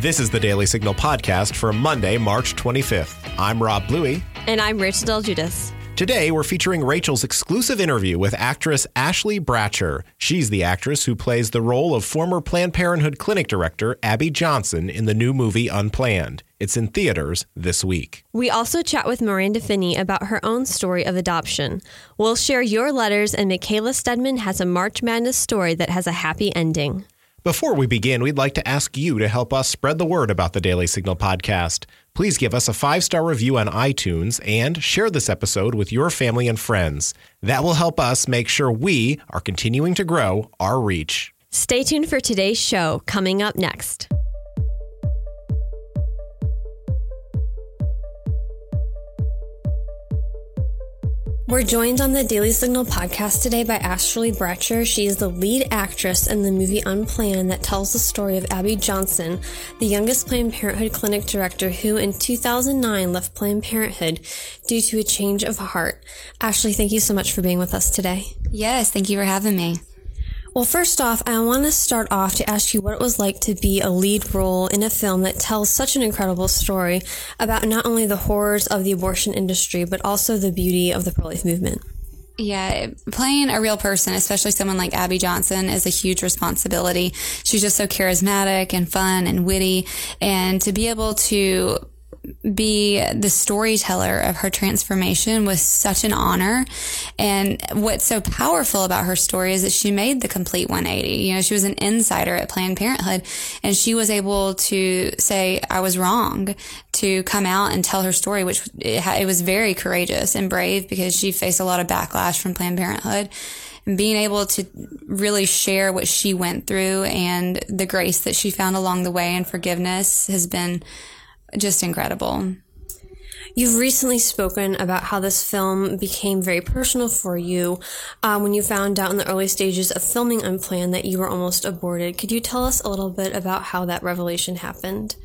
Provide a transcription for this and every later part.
This is the Daily Signal podcast for Monday, March 25th. I'm Rob Bluey. And I'm Rachel del Guidice. Today, we're featuring Rachel's exclusive interview with actress Ashley Bratcher. She's the actress who plays the role of former Planned Parenthood clinic director Abby Johnson in the new movie Unplanned. It's in theaters this week. We also chat with Maranda Finney about her own story of adoption. We'll share your letters, and Mykala Steadman has a March Madness story that has a happy ending. Before we begin, we'd like to ask you to help us spread the word about the Daily Signal podcast. Please give us a five star review on iTunes and share this episode with your family and friends. That will help us make sure we are continuing to grow our reach. Stay tuned for today's show coming up next. We're joined on the Daily Signal podcast today by Ashley Bratcher. She is the lead actress in the movie Unplanned that tells the story of Abby Johnson, the youngest Planned Parenthood clinic director who in 2009 left Planned Parenthood due to a change of heart. Ashley, thank you so much for being with us today. Yes, thank you for having me. Well, first off, I want to start off to ask you what it was like to be a lead role in a film that tells such an incredible story about not only the horrors of the abortion industry, but also the beauty of the pro life movement. Yeah, playing a real person, especially someone like Abby Johnson, is a huge responsibility. She's just so charismatic and fun and witty. And to be able to be the storyteller of her transformation was such an honor. And what's so powerful about her story is that she made the complete 180. You know, she was an insider at Planned Parenthood and she was able to say, I was wrong to come out and tell her story, which it, it was very courageous and brave because she faced a lot of backlash from Planned Parenthood and being able to really share what she went through and the grace that she found along the way and forgiveness has been just incredible. You've recently spoken about how this film became very personal for you um, when you found out in the early stages of filming Unplanned that you were almost aborted. Could you tell us a little bit about how that revelation happened?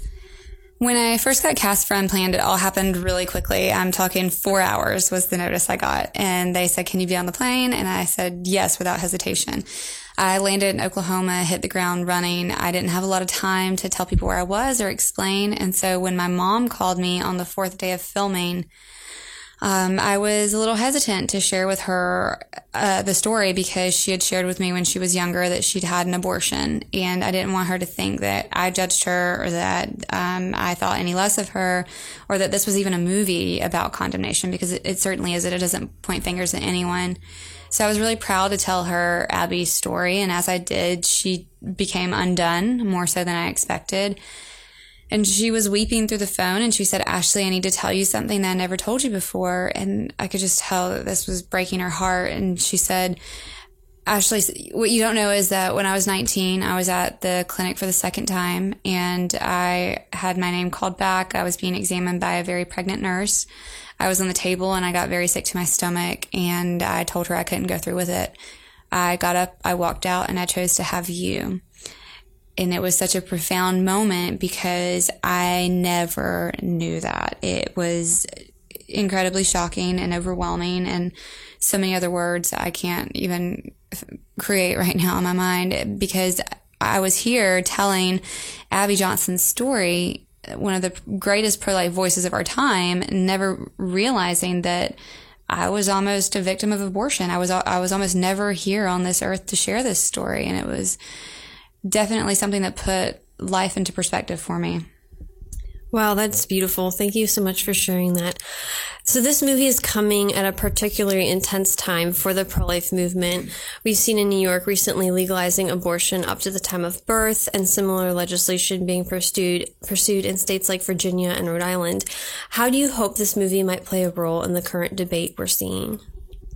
When I first got cast for Unplanned, it all happened really quickly. I'm talking four hours was the notice I got. And they said, Can you be on the plane? And I said, Yes, without hesitation. I landed in Oklahoma, hit the ground running. I didn't have a lot of time to tell people where I was or explain. And so when my mom called me on the fourth day of filming, um, I was a little hesitant to share with her uh, the story because she had shared with me when she was younger that she'd had an abortion, and I didn't want her to think that I judged her or that um, I thought any less of her, or that this was even a movie about condemnation because it, it certainly is. It doesn't point fingers at anyone. So I was really proud to tell her Abby's story. And as I did, she became undone more so than I expected. And she was weeping through the phone and she said, Ashley, I need to tell you something that I never told you before. And I could just tell that this was breaking her heart. And she said, Ashley, what you don't know is that when I was 19, I was at the clinic for the second time and I had my name called back. I was being examined by a very pregnant nurse. I was on the table and I got very sick to my stomach and I told her I couldn't go through with it. I got up, I walked out and I chose to have you. And it was such a profound moment because I never knew that. It was incredibly shocking and overwhelming and so many other words I can't even create right now in my mind because I was here telling Abby Johnson's story one of the greatest pro life voices of our time, never realizing that I was almost a victim of abortion. I was I was almost never here on this earth to share this story, and it was definitely something that put life into perspective for me. Wow, that's beautiful. Thank you so much for sharing that. So this movie is coming at a particularly intense time for the pro-life movement. We've seen in New York recently legalizing abortion up to the time of birth and similar legislation being pursued, pursued in states like Virginia and Rhode Island. How do you hope this movie might play a role in the current debate we're seeing?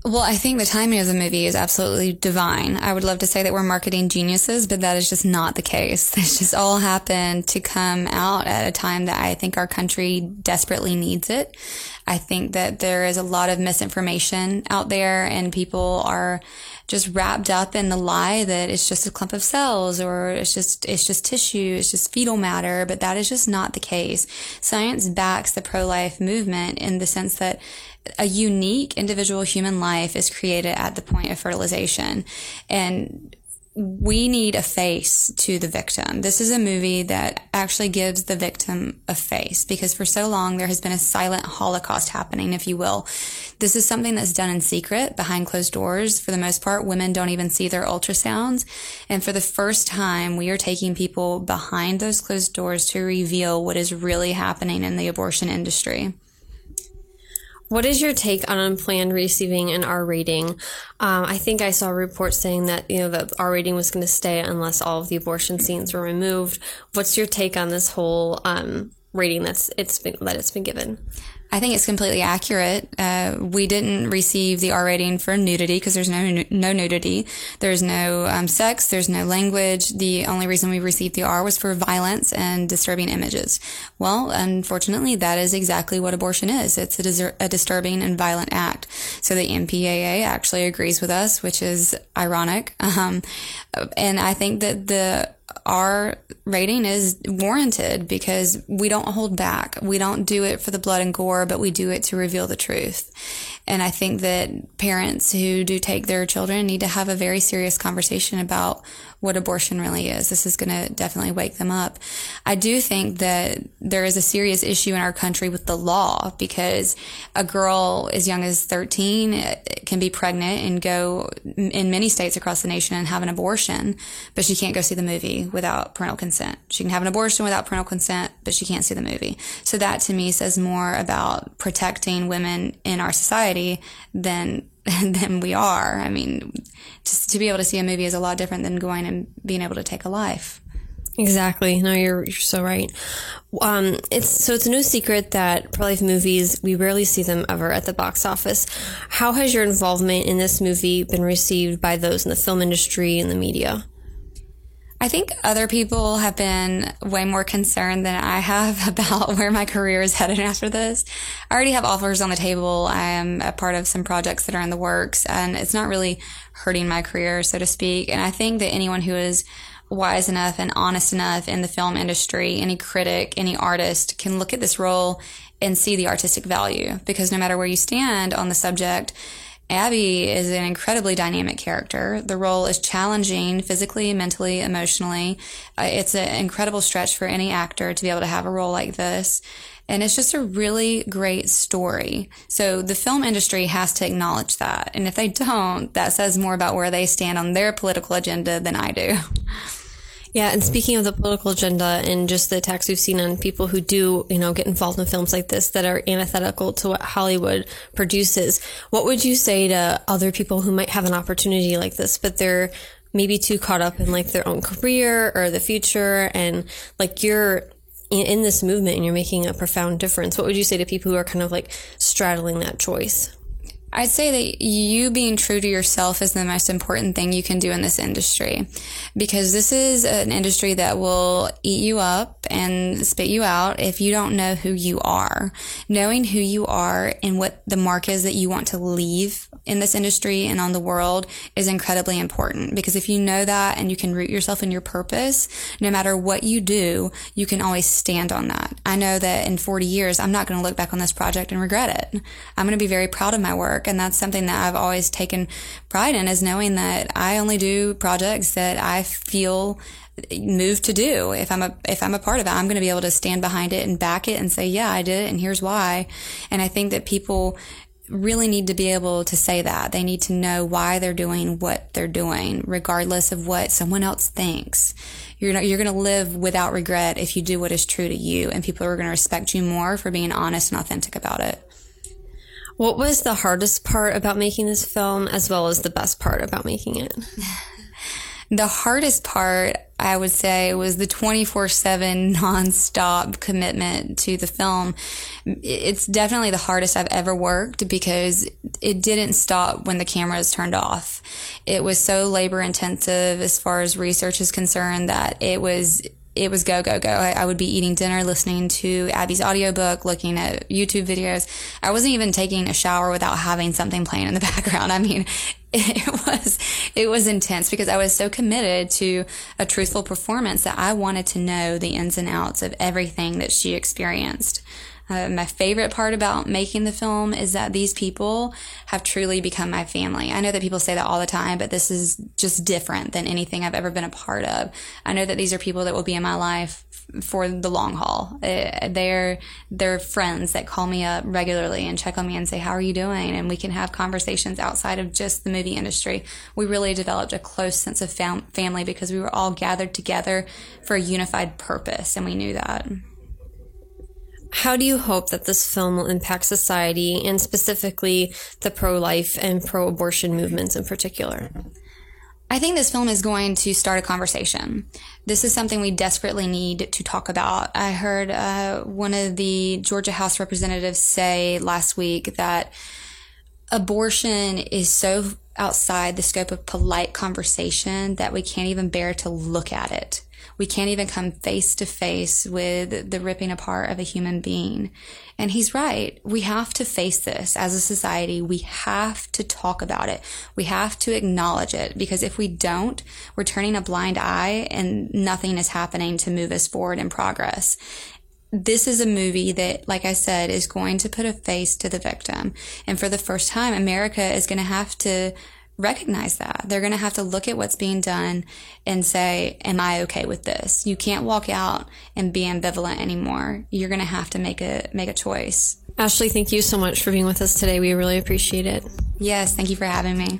Well, I think the timing of the movie is absolutely divine. I would love to say that we're marketing geniuses, but that is just not the case. This just all happened to come out at a time that I think our country desperately needs it. I think that there is a lot of misinformation out there and people are just wrapped up in the lie that it's just a clump of cells or it's just, it's just tissue, it's just fetal matter, but that is just not the case. Science backs the pro-life movement in the sense that a unique individual human life is created at the point of fertilization. And we need a face to the victim. This is a movie that actually gives the victim a face because for so long there has been a silent Holocaust happening, if you will. This is something that's done in secret behind closed doors. For the most part, women don't even see their ultrasounds. And for the first time, we are taking people behind those closed doors to reveal what is really happening in the abortion industry. What is your take on unplanned receiving an R rating? Um, I think I saw a report saying that you know the R rating was going to stay unless all of the abortion scenes were removed. What's your take on this whole um, rating that's it's been that it's been given? I think it's completely accurate. Uh, we didn't receive the R rating for nudity because there's no no nudity. There's no um, sex. There's no language. The only reason we received the R was for violence and disturbing images. Well, unfortunately, that is exactly what abortion is. It's a, a disturbing and violent act. So the MPAA actually agrees with us, which is ironic. Um, and I think that the R rating is warranted because we don't hold back. We don't do it for the blood and gore, but we do it to reveal the truth. And I think that parents who do take their children need to have a very serious conversation about what abortion really is. This is going to definitely wake them up. I do think that there is a serious issue in our country with the law because a girl as young as 13 uh, can be pregnant and go in many states across the nation and have an abortion, but she can't go see the movie without parental consent. She can have an abortion without parental consent, but she can't see the movie. So that to me says more about protecting women in our society than than we are. I mean, just to be able to see a movie is a lot different than going and being able to take a life. Exactly. No, you're you're so right. Um, it's so it's no secret that pro life movies we rarely see them ever at the box office. How has your involvement in this movie been received by those in the film industry and the media? I think other people have been way more concerned than I have about where my career is headed after this. I already have offers on the table. I am a part of some projects that are in the works and it's not really hurting my career, so to speak. And I think that anyone who is wise enough and honest enough in the film industry, any critic, any artist can look at this role and see the artistic value because no matter where you stand on the subject, Abby is an incredibly dynamic character. The role is challenging physically, mentally, emotionally. Uh, it's an incredible stretch for any actor to be able to have a role like this. And it's just a really great story. So the film industry has to acknowledge that. And if they don't, that says more about where they stand on their political agenda than I do. Yeah, and speaking of the political agenda and just the attacks we've seen on people who do, you know, get involved in films like this that are antithetical to what Hollywood produces, what would you say to other people who might have an opportunity like this, but they're maybe too caught up in like their own career or the future and like you're in this movement and you're making a profound difference. What would you say to people who are kind of like straddling that choice? I'd say that you being true to yourself is the most important thing you can do in this industry because this is an industry that will eat you up and spit you out if you don't know who you are. Knowing who you are and what the mark is that you want to leave in this industry and on the world is incredibly important because if you know that and you can root yourself in your purpose, no matter what you do, you can always stand on that. I know that in 40 years, I'm not going to look back on this project and regret it. I'm going to be very proud of my work. And that's something that I've always taken pride in is knowing that I only do projects that I feel moved to do. If I'm a, if I'm a part of it, I'm going to be able to stand behind it and back it and say, yeah, I did it. And here's why. And I think that people, really need to be able to say that. They need to know why they're doing what they're doing, regardless of what someone else thinks. You're not, you're going to live without regret if you do what is true to you, and people are going to respect you more for being honest and authentic about it. What was the hardest part about making this film as well as the best part about making it? the hardest part, I would say, it was the 24 7 nonstop commitment to the film. It's definitely the hardest I've ever worked because it didn't stop when the camera is turned off. It was so labor intensive as far as research is concerned that it was it was go, go, go. I, I, would be eating dinner, listening to Abby's audiobook, looking at YouTube videos. I wasn't even taking a shower without having something playing in the background. I mean, it was, it was intense because I was so committed to a truthful performance that I wanted to know the ins and outs of everything that she experienced. Uh, my favorite part about making the film is that these people have truly become my family. I know that people say that all the time, but this is just different than anything I've ever been a part of. I know that these are people that will be in my life for the long haul. Uh, they're they're friends that call me up regularly and check on me and say, "How are you doing?" And we can have conversations outside of just the movie industry. We really developed a close sense of fam- family because we were all gathered together for a unified purpose, and we knew that. How do you hope that this film will impact society and specifically the pro life and pro abortion movements in particular? I think this film is going to start a conversation. This is something we desperately need to talk about. I heard uh, one of the Georgia House representatives say last week that abortion is so outside the scope of polite conversation that we can't even bear to look at it. We can't even come face to face with the ripping apart of a human being. And he's right. We have to face this as a society. We have to talk about it. We have to acknowledge it because if we don't, we're turning a blind eye and nothing is happening to move us forward in progress this is a movie that, like I said, is going to put a face to the victim. And for the first time, America is going to have to recognize that. They're going to have to look at what's being done and say, am I okay with this? You can't walk out and be ambivalent anymore. You're going to have to make a, make a choice. Ashley, thank you so much for being with us today. We really appreciate it. Yes. Thank you for having me.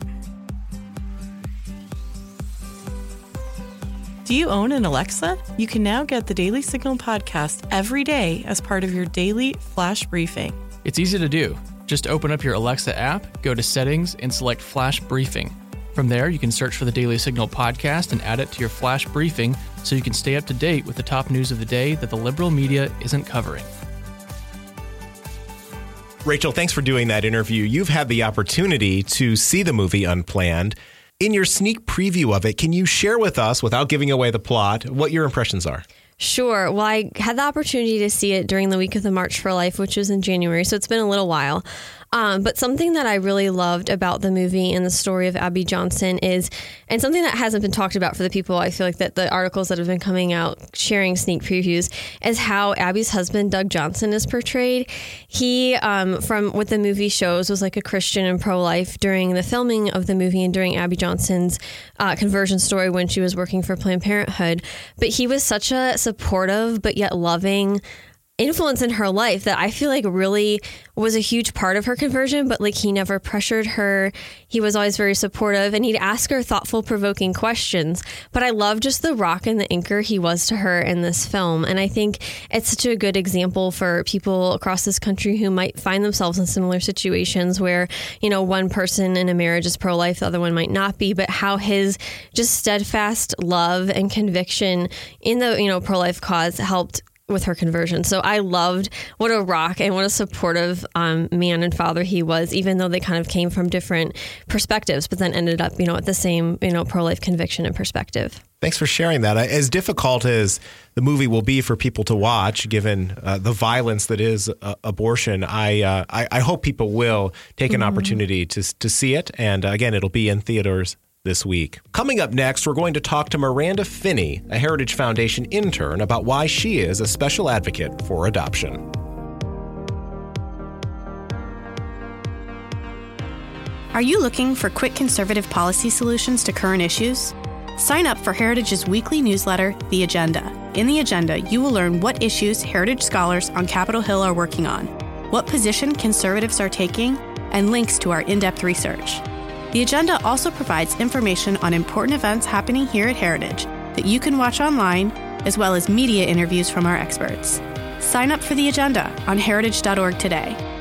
Do you own an Alexa? You can now get the Daily Signal podcast every day as part of your daily flash briefing. It's easy to do. Just open up your Alexa app, go to settings, and select Flash Briefing. From there, you can search for the Daily Signal podcast and add it to your Flash Briefing so you can stay up to date with the top news of the day that the liberal media isn't covering. Rachel, thanks for doing that interview. You've had the opportunity to see the movie Unplanned. In your sneak preview of it, can you share with us, without giving away the plot, what your impressions are? Sure. Well, I had the opportunity to see it during the week of the March for Life, which was in January, so it's been a little while. Um, but something that I really loved about the movie and the story of Abby Johnson is, and something that hasn't been talked about for the people, I feel like that the articles that have been coming out sharing sneak previews is how Abby's husband, Doug Johnson, is portrayed. He, um, from what the movie shows, was like a Christian and pro life during the filming of the movie and during Abby Johnson's uh, conversion story when she was working for Planned Parenthood. But he was such a supportive but yet loving influence in her life that I feel like really was a huge part of her conversion, but like he never pressured her. He was always very supportive and he'd ask her thoughtful, provoking questions. But I love just the rock and the anchor he was to her in this film. And I think it's such a good example for people across this country who might find themselves in similar situations where, you know, one person in a marriage is pro life, the other one might not be, but how his just steadfast love and conviction in the, you know, pro life cause helped with her conversion. So I loved what a rock and what a supportive um, man and father he was, even though they kind of came from different perspectives, but then ended up, you know, at the same, you know, pro life conviction and perspective. Thanks for sharing that. As difficult as the movie will be for people to watch, given uh, the violence that is uh, abortion, I, uh, I, I hope people will take an mm-hmm. opportunity to to see it. And uh, again, it'll be in theaters this week. Coming up next, we're going to talk to Maranda Finney, a Heritage Foundation intern, about why she is a special advocate for adoption. Are you looking for quick conservative policy solutions to current issues? Sign up for Heritage's weekly newsletter, The Agenda. In The Agenda, you will learn what issues Heritage scholars on Capitol Hill are working on, what position conservatives are taking, and links to our in depth research. The agenda also provides information on important events happening here at Heritage that you can watch online, as well as media interviews from our experts. Sign up for the agenda on heritage.org today.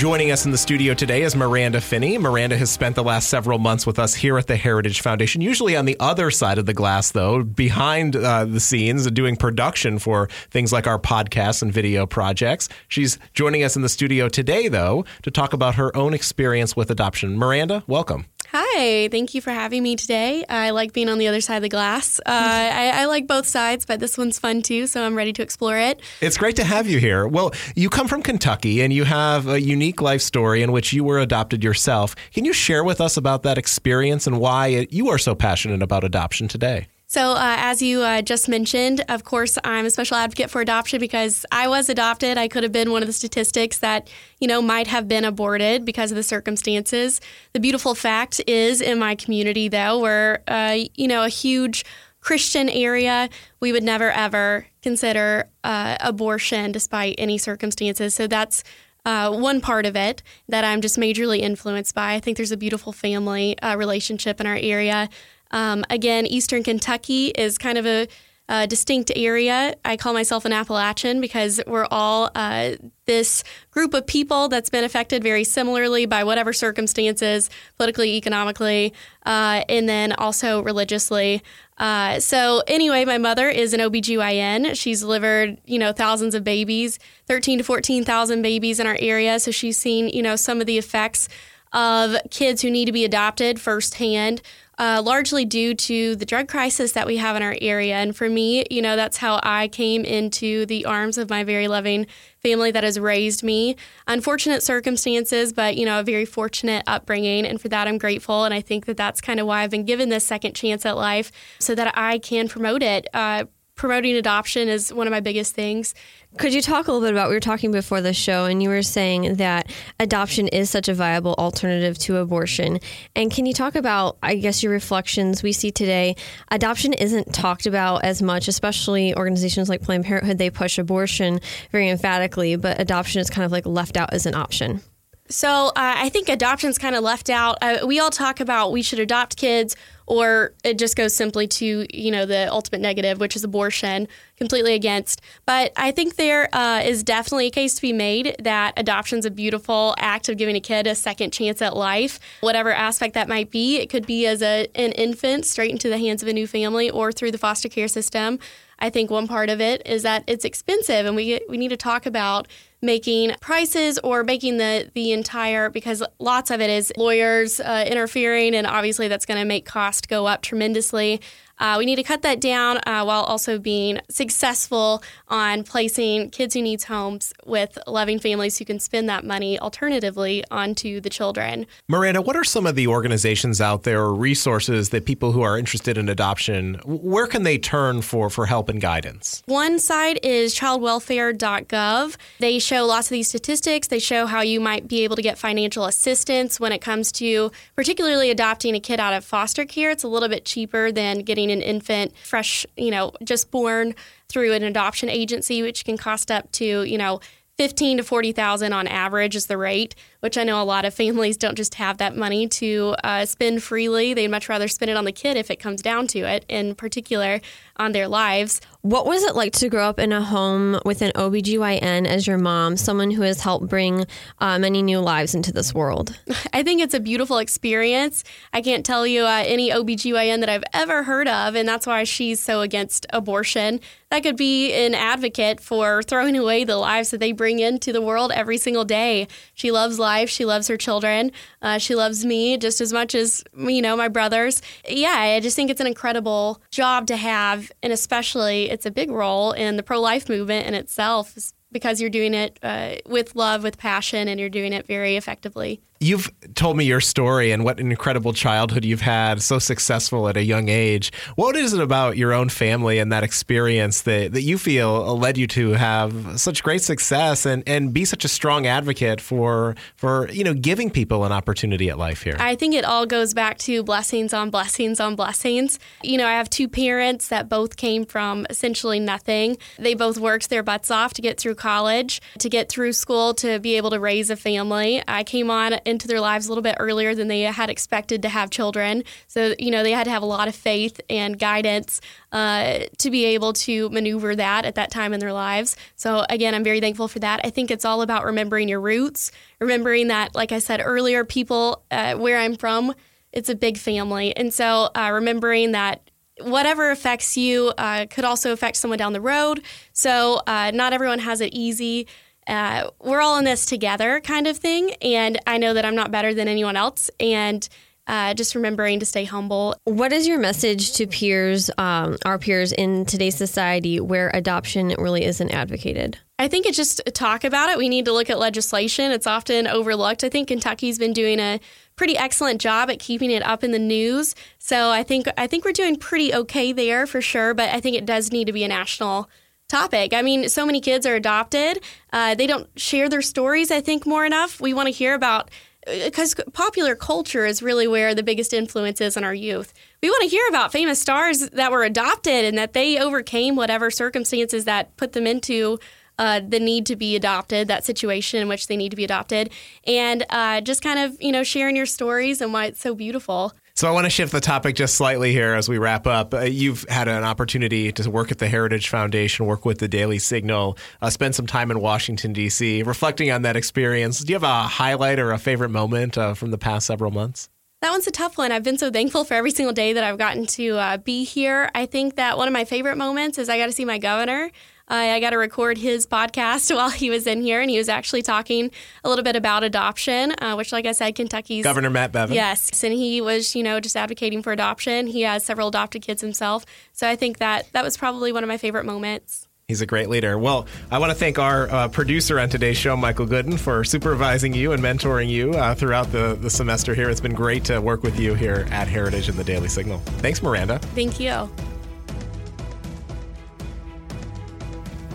Joining us in the studio today is Maranda Finney. Maranda has spent the last several months with us here at the Heritage Foundation, usually on the other side of the glass, though, behind uh, the scenes, doing production for things like our podcasts and video projects. She's joining us in the studio today, though, to talk about her own experience with adoption. Maranda, welcome. Hi, thank you for having me today. I like being on the other side of the glass. Uh, I, I, like both sides, but this one's fun too, so I'm ready to explore it. It's great to have you here. Well, you come from Kentucky and you have a unique life story in which you were adopted yourself. Can you share with us about that experience and why you are so passionate about adoption today? So, uh, as you uh, just mentioned, of course, I'm a special advocate for adoption because I was adopted. I could have been one of the statistics that, you know, might have been aborted because of the circumstances. The beautiful fact is, in my community, though, we're, uh, you know, a huge Christian area, we would never ever consider uh, abortion despite any circumstances. So, that's uh, one part of it that I'm just majorly influenced by. I think there's a beautiful family uh, relationship in our area. Um, again, Eastern Kentucky is kind of a, a, distinct area. I call myself an Appalachian because we're all uh, this group of people that's been affected very similarly by whatever circumstances, politically, economically, uh, and then also religiously. Uh, so anyway, my mother is an OBGYN. She's delivered, you know, thousands of babies, 13 to 14,000 babies in our area. So she's seen, you know, some of the effects of kids who need to be adopted firsthand uh, largely due to the drug crisis that we have in our area. And for me, you know, that's how I came into the arms of my very loving family that has raised me. Unfortunate circumstances, but, you know, a very fortunate upbringing. And for that, I'm grateful. And I think that that's kind of why I've been given this second chance at life so that I can promote it. Uh, promoting adoption is one of my biggest things. Could you talk a little bit about? We were talking before the show, and you were saying that adoption is such a viable alternative to abortion. And can you talk about, I guess, your reflections? We see today adoption isn't talked about as much, especially organizations like Planned Parenthood. They push abortion very emphatically, but adoption is kind of like left out as an option. So uh, I think adoption's kind of left out. Uh, we all talk about we should adopt kids, or it just goes simply to you know the ultimate negative, which is abortion. Completely against. But I think there uh, is definitely a case to be made that adoption's a beautiful act of giving a kid a second chance at life, whatever aspect that might be. It could be as a, an infant straight into the hands of a new family, or through the foster care system. I think one part of it is that it's expensive, and we we need to talk about making prices or making the the entire because lots of it is lawyers uh, interfering, and obviously that's going to make cost go up tremendously. Uh, we need to cut that down uh, while also being successful on placing kids who needs homes with loving families who can spend that money alternatively onto the children. Maranda, what are some of the organizations out there or resources that people who are interested in adoption, where can they turn for, for help and guidance? One side is childwelfare.gov. They show lots of these statistics. They show how you might be able to get financial assistance when it comes to particularly adopting a kid out of foster care. It's a little bit cheaper than getting an infant fresh, you know, just born through an adoption agency, which can cost up to, you know, 15 to 40,000 on average is the rate, which I know a lot of families don't just have that money to uh, spend freely. They'd much rather spend it on the kid if it comes down to it, in particular on their lives. What was it like to grow up in a home with an OBGYN as your mom, someone who has helped bring uh, many new lives into this world? I think it's a beautiful experience. I can't tell you uh, any OBGYN that I've ever heard of, and that's why she's so against abortion. That could be an advocate for throwing away the lives that they bring into the world every single day. She loves life. She loves her children. Uh, she loves me just as much as, you know, my brothers. Yeah, I just think it's an incredible job to have, and especially it's a big role in the pro life movement in itself because you're doing it uh, with love, with passion, and you're doing it very effectively. You've told me your story and what an incredible childhood you've had, so successful at a young age. What is it about your own family and that experience that, that you feel led you to have such great success and, and be such a strong advocate for for you know giving people an opportunity at life here? I think it all goes back to blessings on blessings on blessings. You know, I have two parents that both came from essentially nothing. They both worked their butts off to get through college, to get through school, to be able to raise a family. I came on into their lives a little bit earlier than they had expected to have children. So, you know, they had to have a lot of faith and guidance uh, to be able to maneuver that at that time in their lives. So, again, I'm very thankful for that. I think it's all about remembering your roots, remembering that, like I said earlier, people uh, where I'm from, it's a big family. And so, uh, remembering that whatever affects you uh, could also affect someone down the road. So, uh, not everyone has it easy uh, we're all in this together kind of thing. And I know that I'm not better than anyone else. And uh, just remembering to stay humble. What is your message to peers, um, our peers in today's society where adoption really isn't advocated? I think it's just talk about it. We need to look at legislation. It's often overlooked. I think Kentucky's been doing a pretty excellent job at keeping it up in the news. So I think I think we're doing pretty okay there for sure. But I think it does need to be a national topic. I mean, so many kids are adopted. Uh, they don't share their stories, I think, more enough. We want to hear about because popular culture is really where the biggest influence is on our youth. We want to hear about famous stars that were adopted and that they overcame whatever circumstances that put them into uh, the need to be adopted, that situation in which they need to be adopted, and uh, just kind of you know sharing your stories and why it's so beautiful. So I want to shift the topic just slightly here as we wrap up. Uh, you've had an opportunity to work at the Heritage Foundation, work with the Daily Signal, uh, spend some time in Washington D.C. Reflecting on that experience, do you have a highlight or a favorite moment uh, from the past several months? That one's a tough one. I've been so thankful for every single day that I've gotten to uh, be here. I think that one of my favorite moments is I got to see my governor. I got to record his podcast while he was in here, and he was actually talking a little bit about adoption, uh, which, like I said, Kentucky's Governor Matt Bevin. Yes, and he was, you know, just advocating for adoption. He has several adopted kids himself, so I think that that was probably one of my favorite moments. He's a great leader. Well, I want to thank our uh, producer on today's show, Michael Gooden, for supervising you and mentoring you uh, throughout the, the semester here. It's been great to work with you here at Heritage and the Daily Signal. Thanks, Maranda. Thank you.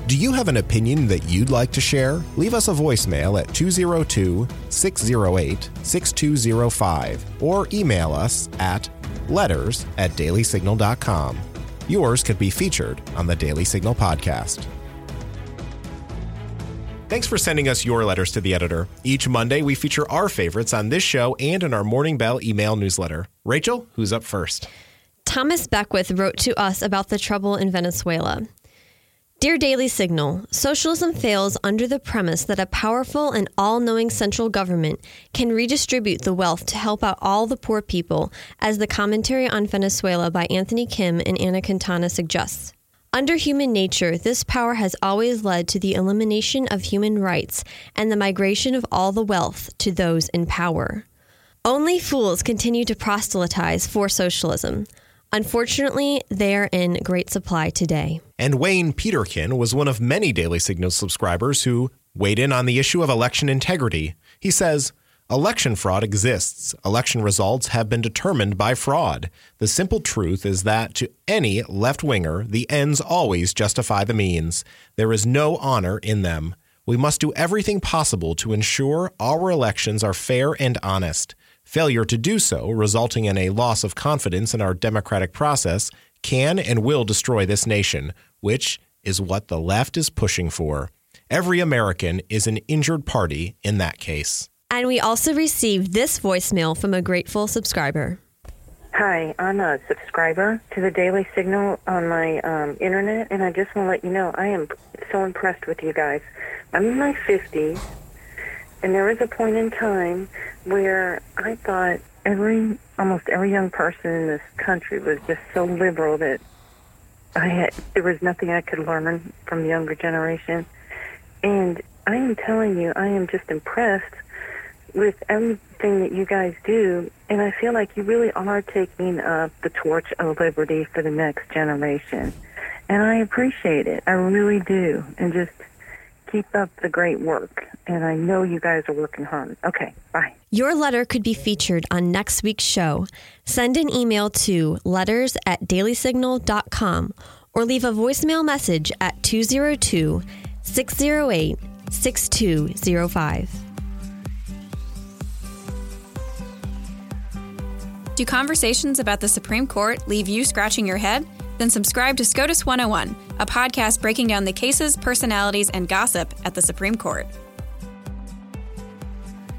Do you have an opinion that you'd like to share? Leave us a voicemail at 202 608 6205 or email us at letters at dailysignal.com. Yours could be featured on the Daily Signal podcast. Thanks for sending us your letters to the editor. Each Monday, we feature our favorites on this show and in our Morning Bell email newsletter. Rachel, who's up first? Thomas Beckwith wrote to us about the trouble in Venezuela. Dear Daily Signal, socialism fails under the premise that a powerful and all knowing central government can redistribute the wealth to help out all the poor people, as the commentary on Venezuela by Anthony Kim and Ana Quintana suggests. Under human nature, this power has always led to the elimination of human rights and the migration of all the wealth to those in power. Only fools continue to proselytize for socialism. Unfortunately, they're in great supply today. And Wayne Peterkin was one of many Daily Signal subscribers who weighed in on the issue of election integrity. He says, Election fraud exists. Election results have been determined by fraud. The simple truth is that to any left winger, the ends always justify the means. There is no honor in them. We must do everything possible to ensure our elections are fair and honest. Failure to do so, resulting in a loss of confidence in our democratic process, can and will destroy this nation, which is what the left is pushing for. Every American is an injured party in that case. And we also received this voicemail from a grateful subscriber. Hi, I'm a subscriber to the Daily Signal on my um, internet, and I just want to let you know I am so impressed with you guys. I'm in my 50s, and there was a point in time where I thought every, almost every young person in this country was just so liberal that I had, there was nothing I could learn from the younger generation. And I am telling you, I am just impressed with everything that you guys do, and I feel like you really are taking up the torch of liberty for the next generation. And I appreciate it. I really do. And just keep up the great work. And I know you guys are working hard. Okay, bye. Your letter could be featured on next week's show. Send an email to letters at dailysignal.com or leave a voicemail message at 202 608 6205. Do conversations about the Supreme Court leave you scratching your head? Then subscribe to SCOTUS 101, a podcast breaking down the cases, personalities, and gossip at the Supreme Court.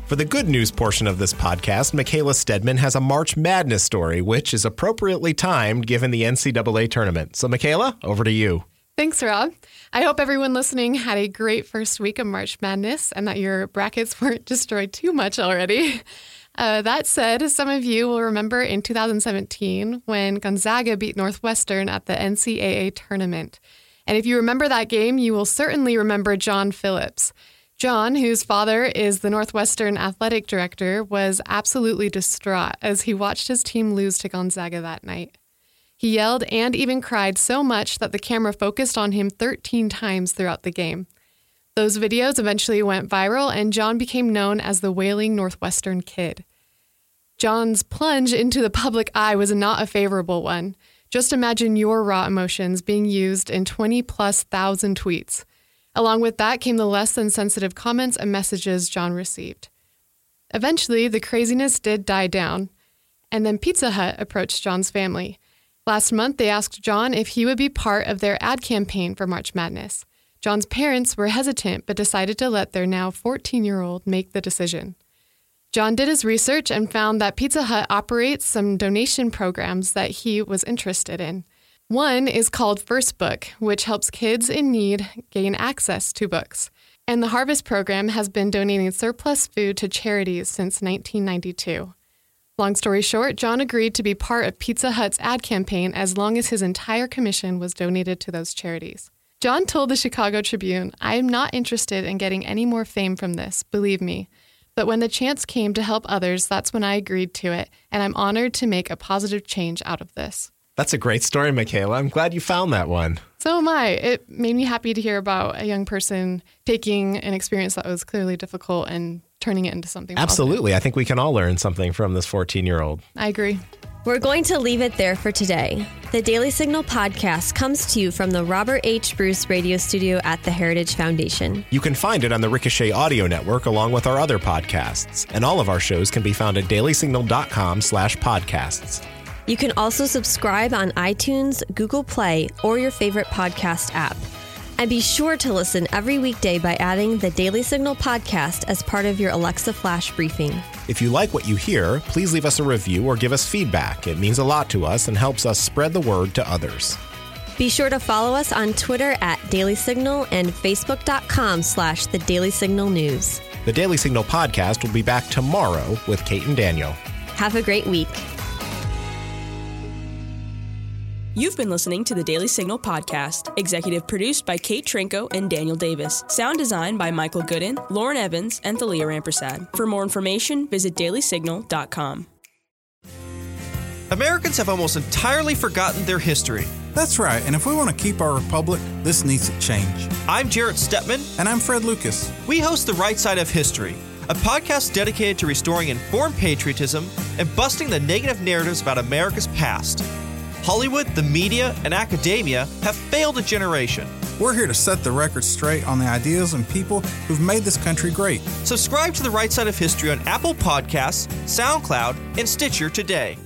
For the good news portion of this podcast, Mykala Steadman has a March Madness story, which is appropriately timed given the NCAA tournament. So, Mykala, over to you. Thanks, Rob. I hope everyone listening had a great first week of March Madness and that your brackets weren't destroyed too much already. Uh, that said, some of you will remember in 2017 when Gonzaga beat Northwestern at the NCAA tournament. And if you remember that game, you will certainly remember John Phillips. John, whose father is the Northwestern athletic director, was absolutely distraught as he watched his team lose to Gonzaga that night. He yelled and even cried so much that the camera focused on him 13 times throughout the game. Those videos eventually went viral, and John became known as the Wailing Northwestern Kid. John's plunge into the public eye was not a favorable one. Just imagine your raw emotions being used in 20 plus thousand tweets. Along with that came the less than sensitive comments and messages John received. Eventually, the craziness did die down, and then Pizza Hut approached John's family. Last month, they asked John if he would be part of their ad campaign for March Madness. John's parents were hesitant but decided to let their now 14 year old make the decision. John did his research and found that Pizza Hut operates some donation programs that he was interested in. One is called First Book, which helps kids in need gain access to books. And the Harvest Program has been donating surplus food to charities since 1992. Long story short, John agreed to be part of Pizza Hut's ad campaign as long as his entire commission was donated to those charities. John told the Chicago Tribune, I am not interested in getting any more fame from this, believe me. But when the chance came to help others, that's when I agreed to it, and I'm honored to make a positive change out of this. That's a great story, Mykala. I'm glad you found that one. So am I. It made me happy to hear about a young person taking an experience that was clearly difficult and turning it into something. Absolutely. Positive. I think we can all learn something from this 14 year old. I agree. We're going to leave it there for today. The Daily Signal podcast comes to you from the Robert H. Bruce radio studio at the Heritage Foundation. You can find it on the Ricochet Audio Network along with our other podcasts. And all of our shows can be found at dailysignal.com slash podcasts. You can also subscribe on iTunes, Google Play, or your favorite podcast app. And be sure to listen every weekday by adding the Daily Signal podcast as part of your Alexa Flash briefing. If you like what you hear, please leave us a review or give us feedback. It means a lot to us and helps us spread the word to others. Be sure to follow us on Twitter at Daily Signal and Facebook.com slash The Daily Signal News. The Daily Signal podcast will be back tomorrow with Kate and Daniel. Have a great week. You've been listening to the Daily Signal podcast, executive produced by Kate Trinko and Daniel Davis. Sound design by Michael Gooden, Lauren Evans, and Thalia Rampersad. For more information, visit dailysignal.com. Americans have almost entirely forgotten their history. That's right, and if we want to keep our republic, this needs to change. I'm Jarrett Stepman. And I'm Fred Lucas. We host The Right Side of History, a podcast dedicated to restoring informed patriotism and busting the negative narratives about America's past. Hollywood, the media, and academia have failed a generation. We're here to set the record straight on the ideas and people who've made this country great. Subscribe to The Right Side of History on Apple Podcasts, SoundCloud, and Stitcher today.